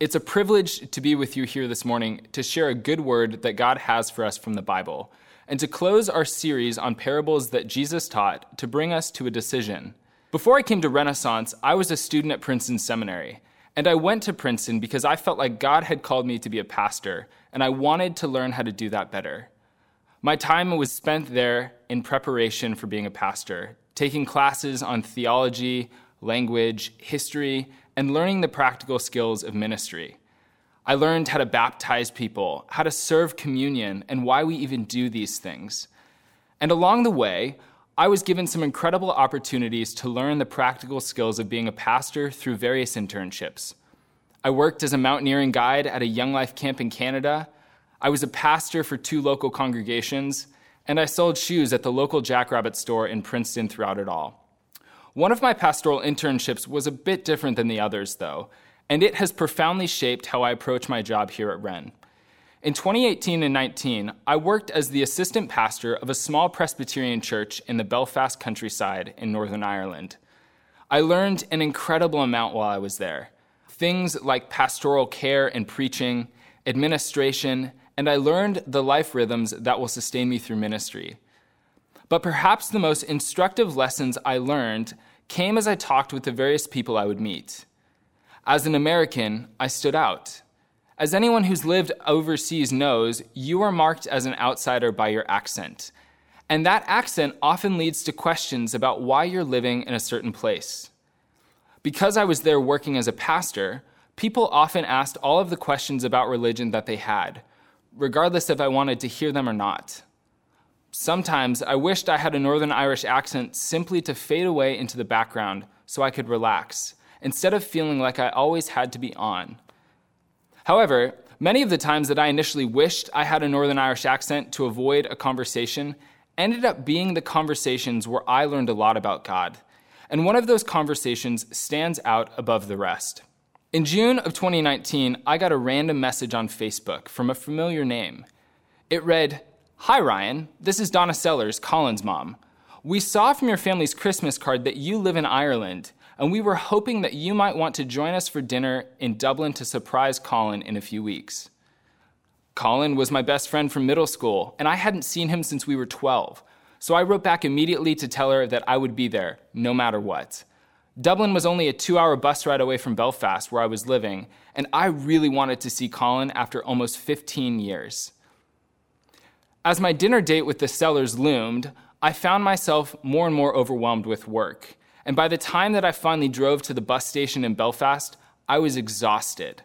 It's a privilege to be with you here this morning to share a good word that God has for us from the Bible, and to close our series on parables that Jesus taught to bring us to a decision. Before I came to Renaissance, I was a student at Princeton Seminary, and I went to Princeton because I felt like God had called me to be a pastor, and I wanted to learn how to do that better. My time was spent there in preparation for being a pastor, taking classes on theology, language, history, and learning the practical skills of ministry. I learned how to baptize people, how to serve communion, and why we even do these things. And along the way, I was given some incredible opportunities to learn the practical skills of being a pastor through various internships. I worked as a mountaineering guide at a Young Life camp in Canada. I was a pastor for two local congregations, and I sold shoes at the local Jackrabbit store in Princeton throughout it all. One of my pastoral internships was a bit different than the others, though, and it has profoundly shaped how I approach my job here at Ren. In 2018 and 19, I worked as the assistant pastor of a small Presbyterian church in the Belfast countryside in Northern Ireland. I learned an incredible amount while I was there things like pastoral care and preaching, administration, and I learned the life rhythms that will sustain me through ministry. But perhaps the most instructive lessons I learned came as I talked with the various people I would meet. As an American, I stood out. As anyone who's lived overseas knows, you are marked as an outsider by your accent. And that accent often leads to questions about why you're living in a certain place. Because I was there working as a pastor, people often asked all of the questions about religion that they had, regardless if I wanted to hear them or not. Sometimes I wished I had a Northern Irish accent simply to fade away into the background so I could relax, instead of feeling like I always had to be on. However, many of the times that I initially wished I had a Northern Irish accent to avoid a conversation ended up being the conversations where I learned a lot about God. And one of those conversations stands out above the rest. In June of 2019, I got a random message on Facebook from a familiar name. It read, Hi, Ryan. This is Donna Sellers, Colin's mom. We saw from your family's Christmas card that you live in Ireland, and we were hoping that you might want to join us for dinner in Dublin to surprise Colin in a few weeks. Colin was my best friend from middle school, and I hadn't seen him since we were 12, so I wrote back immediately to tell her that I would be there, no matter what. Dublin was only a two hour bus ride away from Belfast, where I was living, and I really wanted to see Colin after almost 15 years. As my dinner date with the Sellers loomed, I found myself more and more overwhelmed with work. And by the time that I finally drove to the bus station in Belfast, I was exhausted.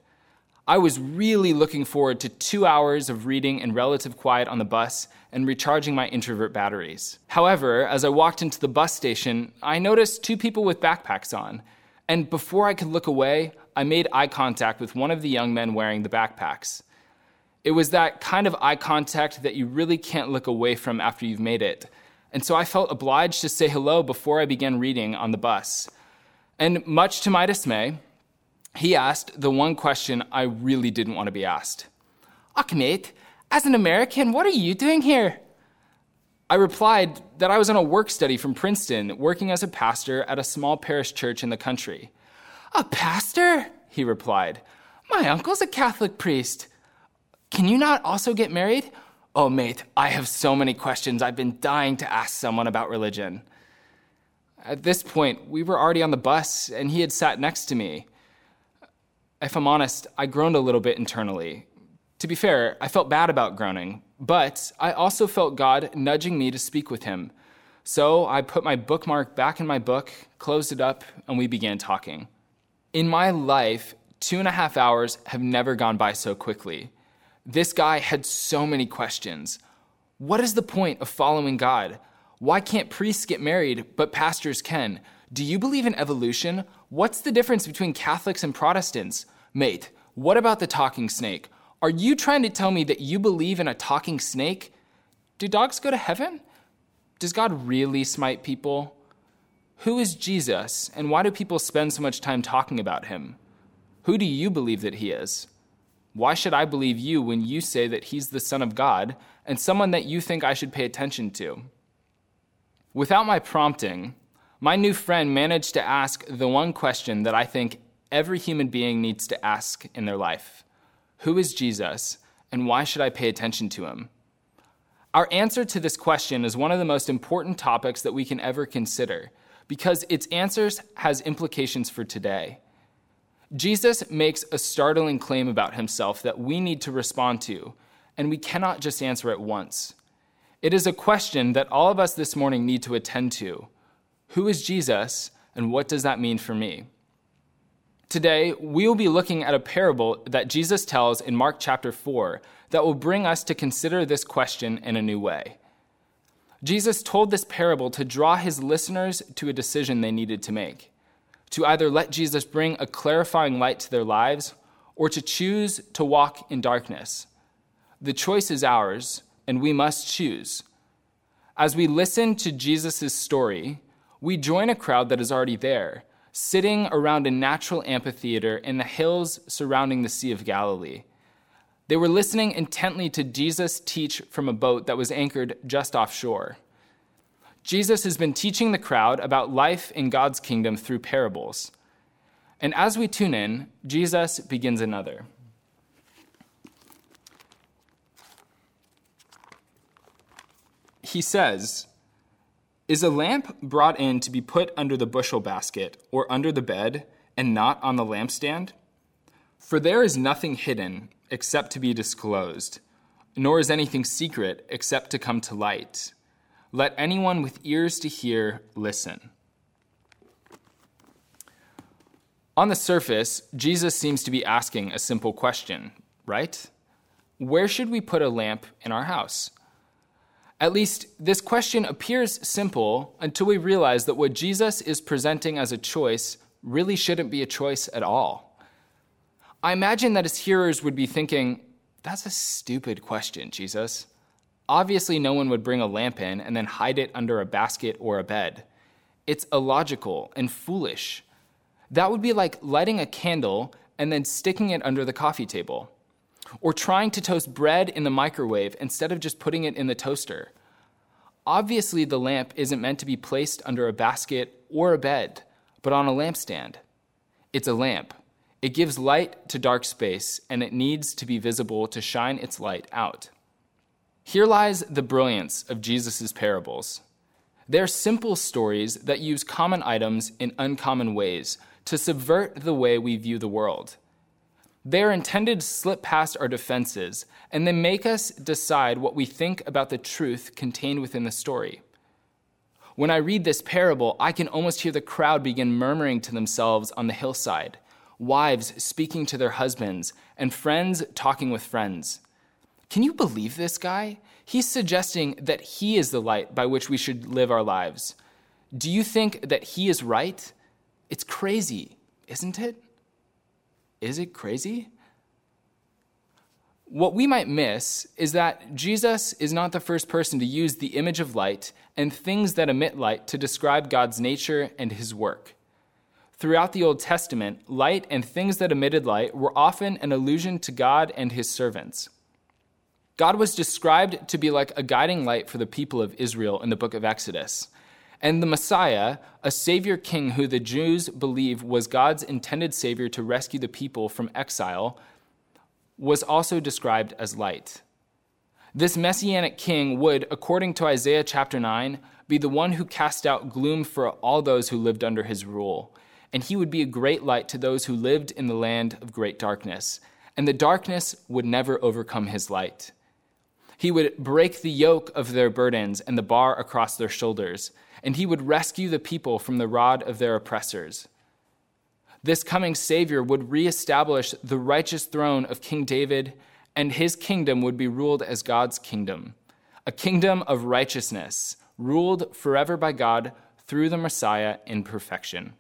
I was really looking forward to two hours of reading in relative quiet on the bus and recharging my introvert batteries. However, as I walked into the bus station, I noticed two people with backpacks on. And before I could look away, I made eye contact with one of the young men wearing the backpacks. It was that kind of eye contact that you really can't look away from after you've made it. And so I felt obliged to say hello before I began reading on the bus. And much to my dismay, he asked the one question I really didn't want to be asked. Mate, as an American, what are you doing here? I replied that I was on a work study from Princeton, working as a pastor at a small parish church in the country. A pastor? He replied. My uncle's a Catholic priest. Can you not also get married? Oh, mate, I have so many questions. I've been dying to ask someone about religion. At this point, we were already on the bus, and he had sat next to me. If I'm honest, I groaned a little bit internally. To be fair, I felt bad about groaning, but I also felt God nudging me to speak with him. So I put my bookmark back in my book, closed it up, and we began talking. In my life, two and a half hours have never gone by so quickly. This guy had so many questions. What is the point of following God? Why can't priests get married, but pastors can? Do you believe in evolution? What's the difference between Catholics and Protestants? Mate, what about the talking snake? Are you trying to tell me that you believe in a talking snake? Do dogs go to heaven? Does God really smite people? Who is Jesus, and why do people spend so much time talking about him? Who do you believe that he is? Why should I believe you when you say that he's the Son of God and someone that you think I should pay attention to? Without my prompting, my new friend managed to ask the one question that I think every human being needs to ask in their life Who is Jesus, and why should I pay attention to him? Our answer to this question is one of the most important topics that we can ever consider because its answers has implications for today. Jesus makes a startling claim about himself that we need to respond to, and we cannot just answer it once. It is a question that all of us this morning need to attend to. Who is Jesus, and what does that mean for me? Today, we will be looking at a parable that Jesus tells in Mark chapter 4 that will bring us to consider this question in a new way. Jesus told this parable to draw his listeners to a decision they needed to make to either let Jesus bring a clarifying light to their lives or to choose to walk in darkness. The choice is ours, and we must choose. As we listen to Jesus' story, we join a crowd that is already there, sitting around a natural amphitheater in the hills surrounding the Sea of Galilee. They were listening intently to Jesus teach from a boat that was anchored just offshore. Jesus has been teaching the crowd about life in God's kingdom through parables. And as we tune in, Jesus begins another. He says, Is a lamp brought in to be put under the bushel basket or under the bed and not on the lampstand? For there is nothing hidden except to be disclosed, nor is anything secret except to come to light. Let anyone with ears to hear listen. On the surface, Jesus seems to be asking a simple question, right? Where should we put a lamp in our house? At least, this question appears simple until we realize that what Jesus is presenting as a choice really shouldn't be a choice at all. I imagine that his hearers would be thinking, That's a stupid question, Jesus. Obviously, no one would bring a lamp in and then hide it under a basket or a bed. It's illogical and foolish. That would be like lighting a candle and then sticking it under the coffee table, or trying to toast bread in the microwave instead of just putting it in the toaster. Obviously, the lamp isn't meant to be placed under a basket or a bed, but on a lampstand. It's a lamp. It gives light to dark space, and it needs to be visible to shine its light out. Here lies the brilliance of Jesus' parables. They're simple stories that use common items in uncommon ways to subvert the way we view the world. They are intended to slip past our defenses and then make us decide what we think about the truth contained within the story. When I read this parable, I can almost hear the crowd begin murmuring to themselves on the hillside wives speaking to their husbands, and friends talking with friends. Can you believe this guy? He's suggesting that he is the light by which we should live our lives. Do you think that he is right? It's crazy, isn't it? Is it crazy? What we might miss is that Jesus is not the first person to use the image of light and things that emit light to describe God's nature and his work. Throughout the Old Testament, light and things that emitted light were often an allusion to God and his servants. God was described to be like a guiding light for the people of Israel in the book of Exodus. And the Messiah, a savior king who the Jews believe was God's intended savior to rescue the people from exile, was also described as light. This messianic king would, according to Isaiah chapter 9, be the one who cast out gloom for all those who lived under his rule and he would be a great light to those who lived in the land of great darkness, and the darkness would never overcome his light. He would break the yoke of their burdens and the bar across their shoulders, and he would rescue the people from the rod of their oppressors. This coming Savior would reestablish the righteous throne of King David, and his kingdom would be ruled as God's kingdom, a kingdom of righteousness, ruled forever by God through the Messiah in perfection.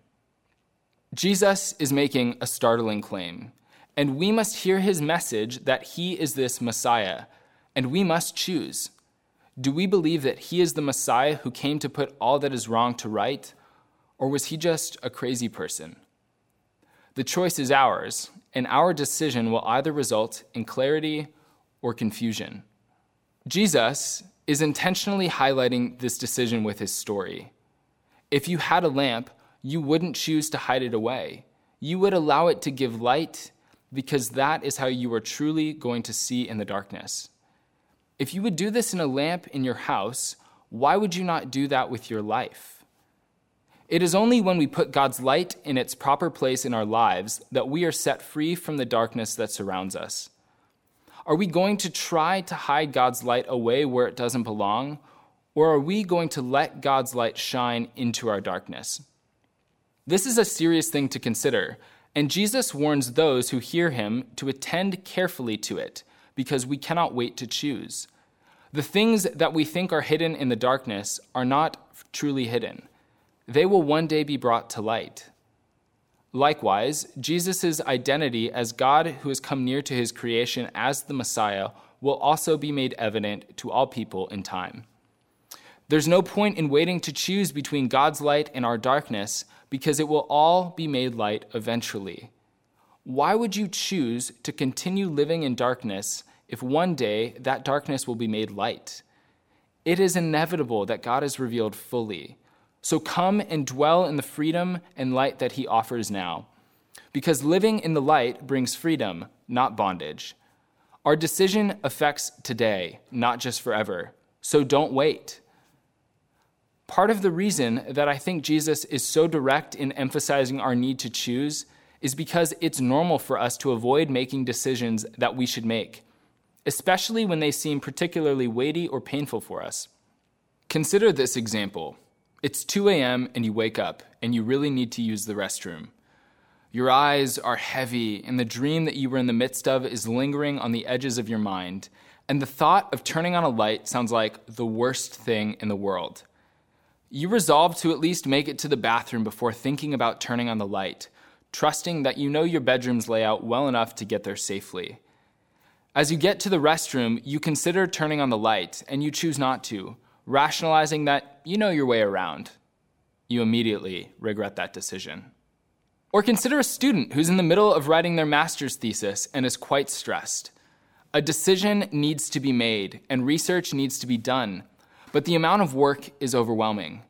Jesus is making a startling claim, and we must hear his message that he is this Messiah, and we must choose. Do we believe that he is the Messiah who came to put all that is wrong to right, or was he just a crazy person? The choice is ours, and our decision will either result in clarity or confusion. Jesus is intentionally highlighting this decision with his story. If you had a lamp, you wouldn't choose to hide it away. you would allow it to give light because that is how you are truly going to see in the darkness. If you would do this in a lamp in your house, why would you not do that with your life? It is only when we put God's light in its proper place in our lives that we are set free from the darkness that surrounds us. Are we going to try to hide God's light away where it doesn't belong? Or are we going to let God's light shine into our darkness? This is a serious thing to consider, and Jesus warns those who hear him to attend carefully to it, because we cannot wait to choose. The things that we think are hidden in the darkness are not truly hidden. They will one day be brought to light. Likewise, Jesus' identity as God who has come near to his creation as the Messiah will also be made evident to all people in time. There's no point in waiting to choose between God's light and our darkness because it will all be made light eventually. Why would you choose to continue living in darkness if one day that darkness will be made light? It is inevitable that God is revealed fully. So come and dwell in the freedom and light that he offers now. Because living in the light brings freedom, not bondage. Our decision affects today, not just forever. So don't wait. Part of the reason that I think Jesus is so direct in emphasizing our need to choose is because it's normal for us to avoid making decisions that we should make, especially when they seem particularly weighty or painful for us. Consider this example it's 2 a.m., and you wake up, and you really need to use the restroom. Your eyes are heavy, and the dream that you were in the midst of is lingering on the edges of your mind, and the thought of turning on a light sounds like the worst thing in the world. You resolve to at least make it to the bathroom before thinking about turning on the light, trusting that you know your bedroom's layout well enough to get there safely. As you get to the restroom, you consider turning on the light, and you choose not to, rationalizing that you know your way around. You immediately regret that decision. Or consider a student who's in the middle of writing their master's thesis and is quite stressed. A decision needs to be made, and research needs to be done but the amount of work is overwhelming.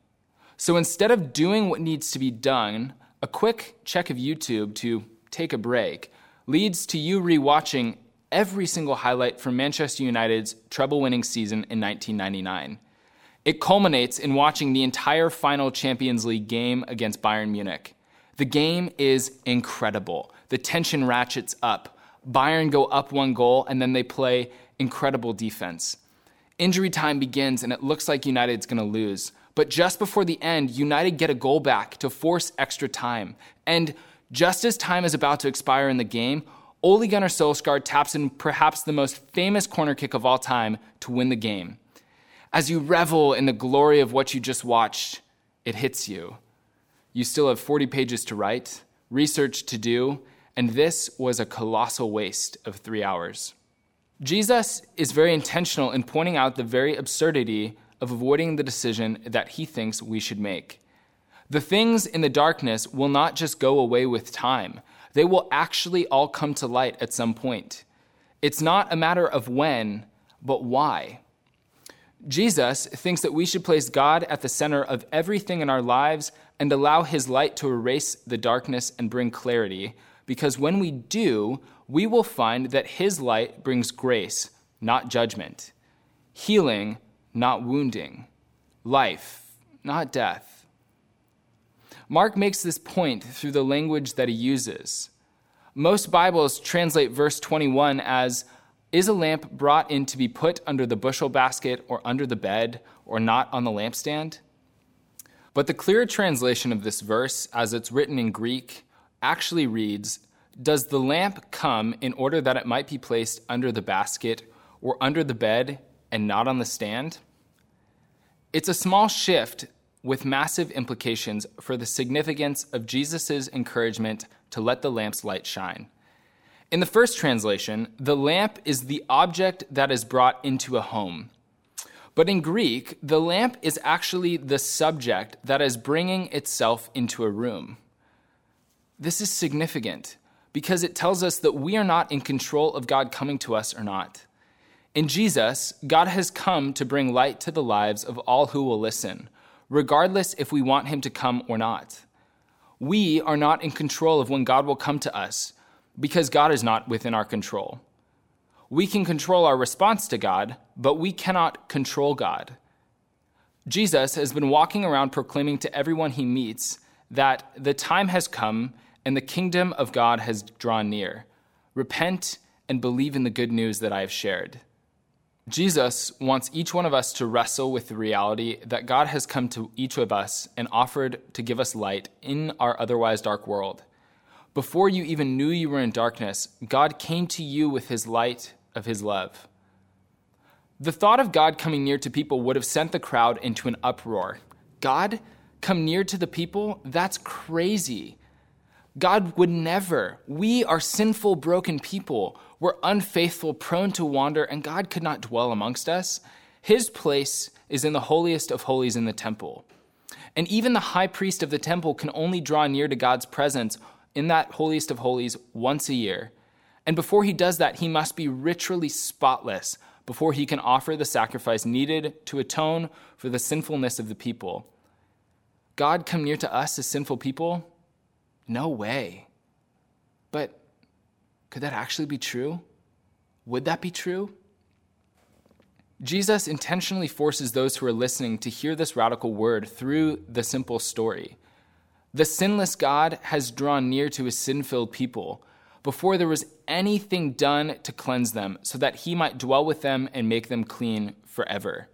So instead of doing what needs to be done, a quick check of YouTube to take a break leads to you rewatching every single highlight from Manchester United's treble winning season in 1999. It culminates in watching the entire final Champions League game against Bayern Munich. The game is incredible. The tension ratchets up. Bayern go up one goal and then they play incredible defense. Injury time begins and it looks like United's going to lose. But just before the end, United get a goal back to force extra time. And just as time is about to expire in the game, Ole Gunnar Solskjaer taps in perhaps the most famous corner kick of all time to win the game. As you revel in the glory of what you just watched, it hits you. You still have 40 pages to write, research to do, and this was a colossal waste of three hours. Jesus is very intentional in pointing out the very absurdity of avoiding the decision that he thinks we should make. The things in the darkness will not just go away with time, they will actually all come to light at some point. It's not a matter of when, but why. Jesus thinks that we should place God at the center of everything in our lives and allow his light to erase the darkness and bring clarity, because when we do, we will find that his light brings grace, not judgment, healing, not wounding, life, not death. Mark makes this point through the language that he uses. Most Bibles translate verse 21 as Is a lamp brought in to be put under the bushel basket or under the bed or not on the lampstand? But the clearer translation of this verse, as it's written in Greek, actually reads does the lamp come in order that it might be placed under the basket or under the bed and not on the stand? It's a small shift with massive implications for the significance of Jesus' encouragement to let the lamp's light shine. In the first translation, the lamp is the object that is brought into a home. But in Greek, the lamp is actually the subject that is bringing itself into a room. This is significant because it tells us that we are not in control of God coming to us or not. In Jesus, God has come to bring light to the lives of all who will listen, regardless if we want him to come or not. We are not in control of when God will come to us because God is not within our control. We can control our response to God, but we cannot control God. Jesus has been walking around proclaiming to everyone he meets that the time has come and the kingdom of God has drawn near. Repent and believe in the good news that I have shared. Jesus wants each one of us to wrestle with the reality that God has come to each of us and offered to give us light in our otherwise dark world. Before you even knew you were in darkness, God came to you with his light of his love. The thought of God coming near to people would have sent the crowd into an uproar. God come near to the people? That's crazy. God would never. We are sinful, broken people. We're unfaithful, prone to wander, and God could not dwell amongst us. His place is in the holiest of holies in the temple. And even the high priest of the temple can only draw near to God's presence in that holiest of holies once a year. And before he does that, he must be ritually spotless before he can offer the sacrifice needed to atone for the sinfulness of the people. God come near to us as sinful people? No way. But could that actually be true? Would that be true? Jesus intentionally forces those who are listening to hear this radical word through the simple story. The sinless God has drawn near to his sin filled people before there was anything done to cleanse them, so that he might dwell with them and make them clean forever.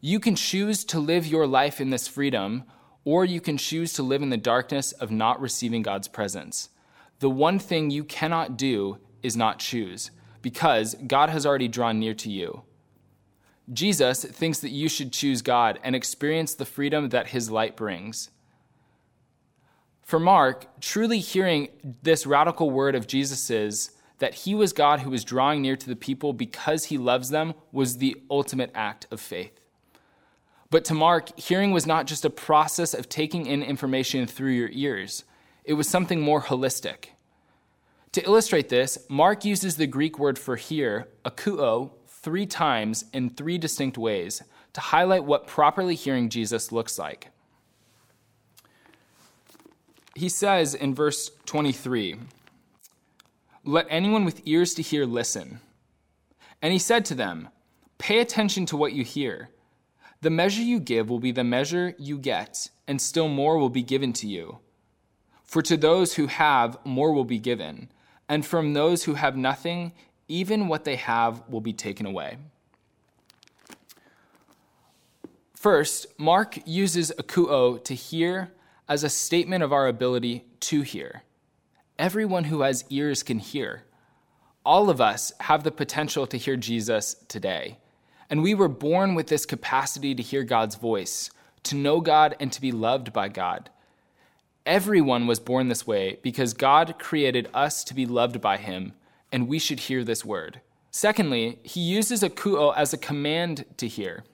You can choose to live your life in this freedom, or you can choose to live in the darkness of not receiving God's presence. The one thing you cannot do is not choose, because God has already drawn near to you. Jesus thinks that you should choose God and experience the freedom that his light brings. For Mark, truly hearing this radical word of Jesus's that he was God who was drawing near to the people because he loves them was the ultimate act of faith. But to Mark, hearing was not just a process of taking in information through your ears, it was something more holistic. To illustrate this, Mark uses the Greek word for hear, akuo, three times in three distinct ways to highlight what properly hearing Jesus looks like he says in verse 23 Let anyone with ears to hear listen. And he said to them, Pay attention to what you hear. The measure you give will be the measure you get, and still more will be given to you. For to those who have, more will be given, and from those who have nothing, even what they have will be taken away. First, Mark uses akuo to hear as a statement of our ability to hear. Everyone who has ears can hear. All of us have the potential to hear Jesus today. And we were born with this capacity to hear God's voice, to know God, and to be loved by God. Everyone was born this way because God created us to be loved by Him, and we should hear this word. Secondly, he uses akuo as a command to hear.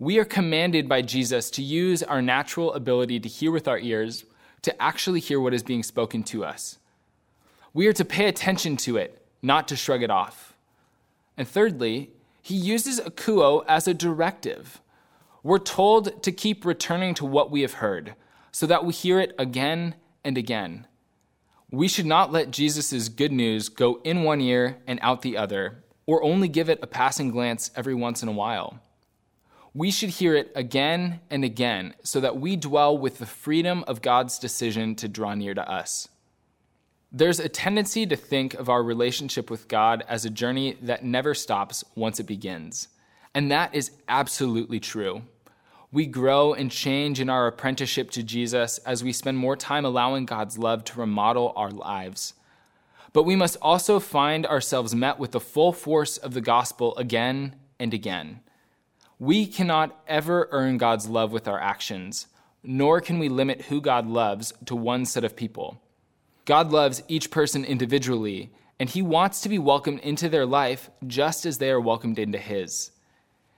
We are commanded by Jesus to use our natural ability to hear with our ears to actually hear what is being spoken to us. We are to pay attention to it, not to shrug it off. And thirdly, he uses akuo as a directive. We're told to keep returning to what we have heard so that we hear it again and again. We should not let Jesus' good news go in one ear and out the other, or only give it a passing glance every once in a while we should hear it again and again so that we dwell with the freedom of God's decision to draw near to us. There's a tendency to think of our relationship with God as a journey that never stops once it begins. And that is absolutely true. We grow and change in our apprenticeship to Jesus as we spend more time allowing God's love to remodel our lives. But we must also find ourselves met with the full force of the gospel again and again. We cannot ever earn God's love with our actions, nor can we limit who God loves to one set of people. God loves each person individually, and He wants to be welcomed into their life just as they are welcomed into His.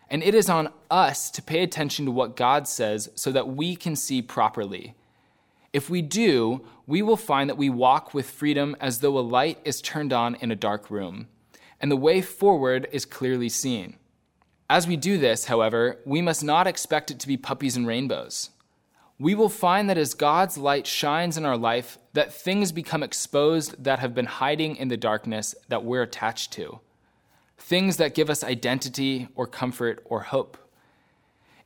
And it is on us to pay attention to what God says so that we can see properly. If we do, we will find that we walk with freedom as though a light is turned on in a dark room, and the way forward is clearly seen. As we do this, however, we must not expect it to be puppies and rainbows. We will find that as God's light shines in our life, that things become exposed that have been hiding in the darkness that we're attached to. Things that give us identity or comfort or hope.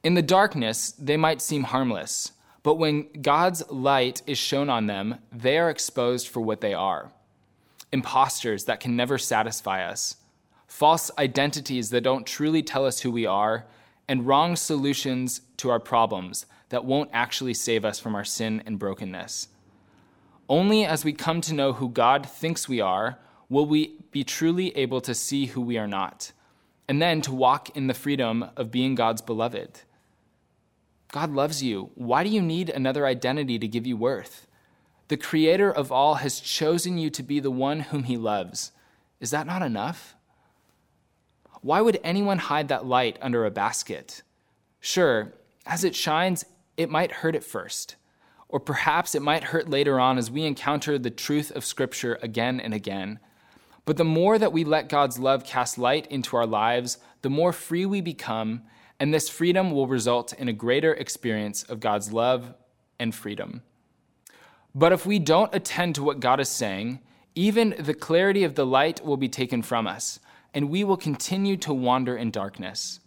In the darkness, they might seem harmless, but when God's light is shown on them, they are exposed for what they are imposters that can never satisfy us, false identities that don't truly tell us who we are, and wrong solutions to our problems that won't actually save us from our sin and brokenness. Only as we come to know who God thinks we are will we be truly able to see who we are not, and then to walk in the freedom of being God's beloved. God loves you. Why do you need another identity to give you worth? The Creator of all has chosen you to be the one whom He loves. Is that not enough? Why would anyone hide that light under a basket? Sure, as it shines, it might hurt at first, or perhaps it might hurt later on as we encounter the truth of Scripture again and again. But the more that we let God's love cast light into our lives, the more free we become, and this freedom will result in a greater experience of God's love and freedom. But if we don't attend to what God is saying, even the clarity of the light will be taken from us, and we will continue to wander in darkness.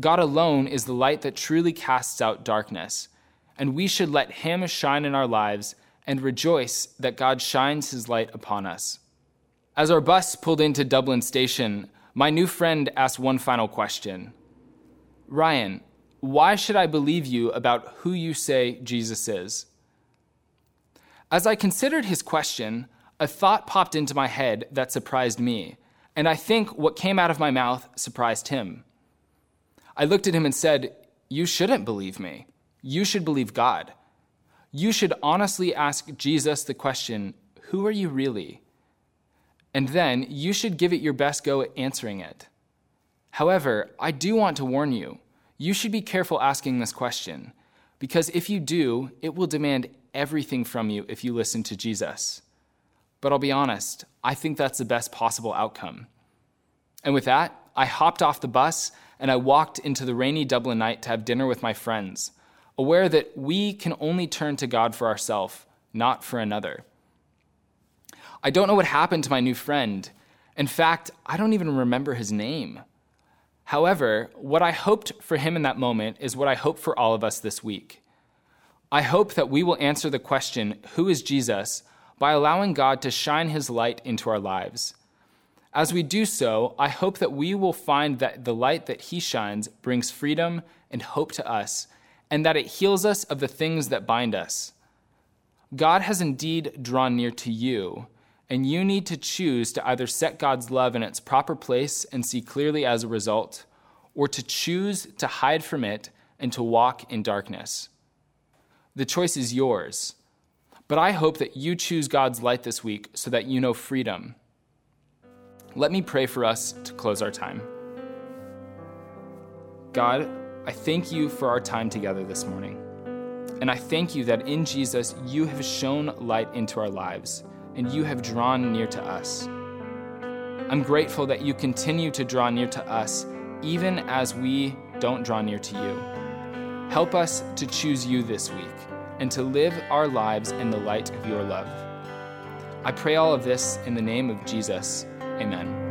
God alone is the light that truly casts out darkness, and we should let Him shine in our lives and rejoice that God shines His light upon us. As our bus pulled into Dublin Station, my new friend asked one final question Ryan, why should I believe you about who you say Jesus is? As I considered his question, a thought popped into my head that surprised me, and I think what came out of my mouth surprised him. I looked at him and said, You shouldn't believe me. You should believe God. You should honestly ask Jesus the question, Who are you really? And then you should give it your best go at answering it. However, I do want to warn you you should be careful asking this question, because if you do, it will demand everything from you if you listen to Jesus. But I'll be honest, I think that's the best possible outcome. And with that, I hopped off the bus and I walked into the rainy Dublin night to have dinner with my friends, aware that we can only turn to God for ourselves, not for another. I don't know what happened to my new friend. In fact, I don't even remember his name. However, what I hoped for him in that moment is what I hope for all of us this week. I hope that we will answer the question, Who is Jesus? by allowing God to shine his light into our lives. As we do so, I hope that we will find that the light that he shines brings freedom and hope to us, and that it heals us of the things that bind us. God has indeed drawn near to you, and you need to choose to either set God's love in its proper place and see clearly as a result, or to choose to hide from it and to walk in darkness. The choice is yours, but I hope that you choose God's light this week so that you know freedom. Let me pray for us to close our time. God, I thank you for our time together this morning. And I thank you that in Jesus you have shown light into our lives and you have drawn near to us. I'm grateful that you continue to draw near to us even as we don't draw near to you. Help us to choose you this week and to live our lives in the light of your love. I pray all of this in the name of Jesus. Amen.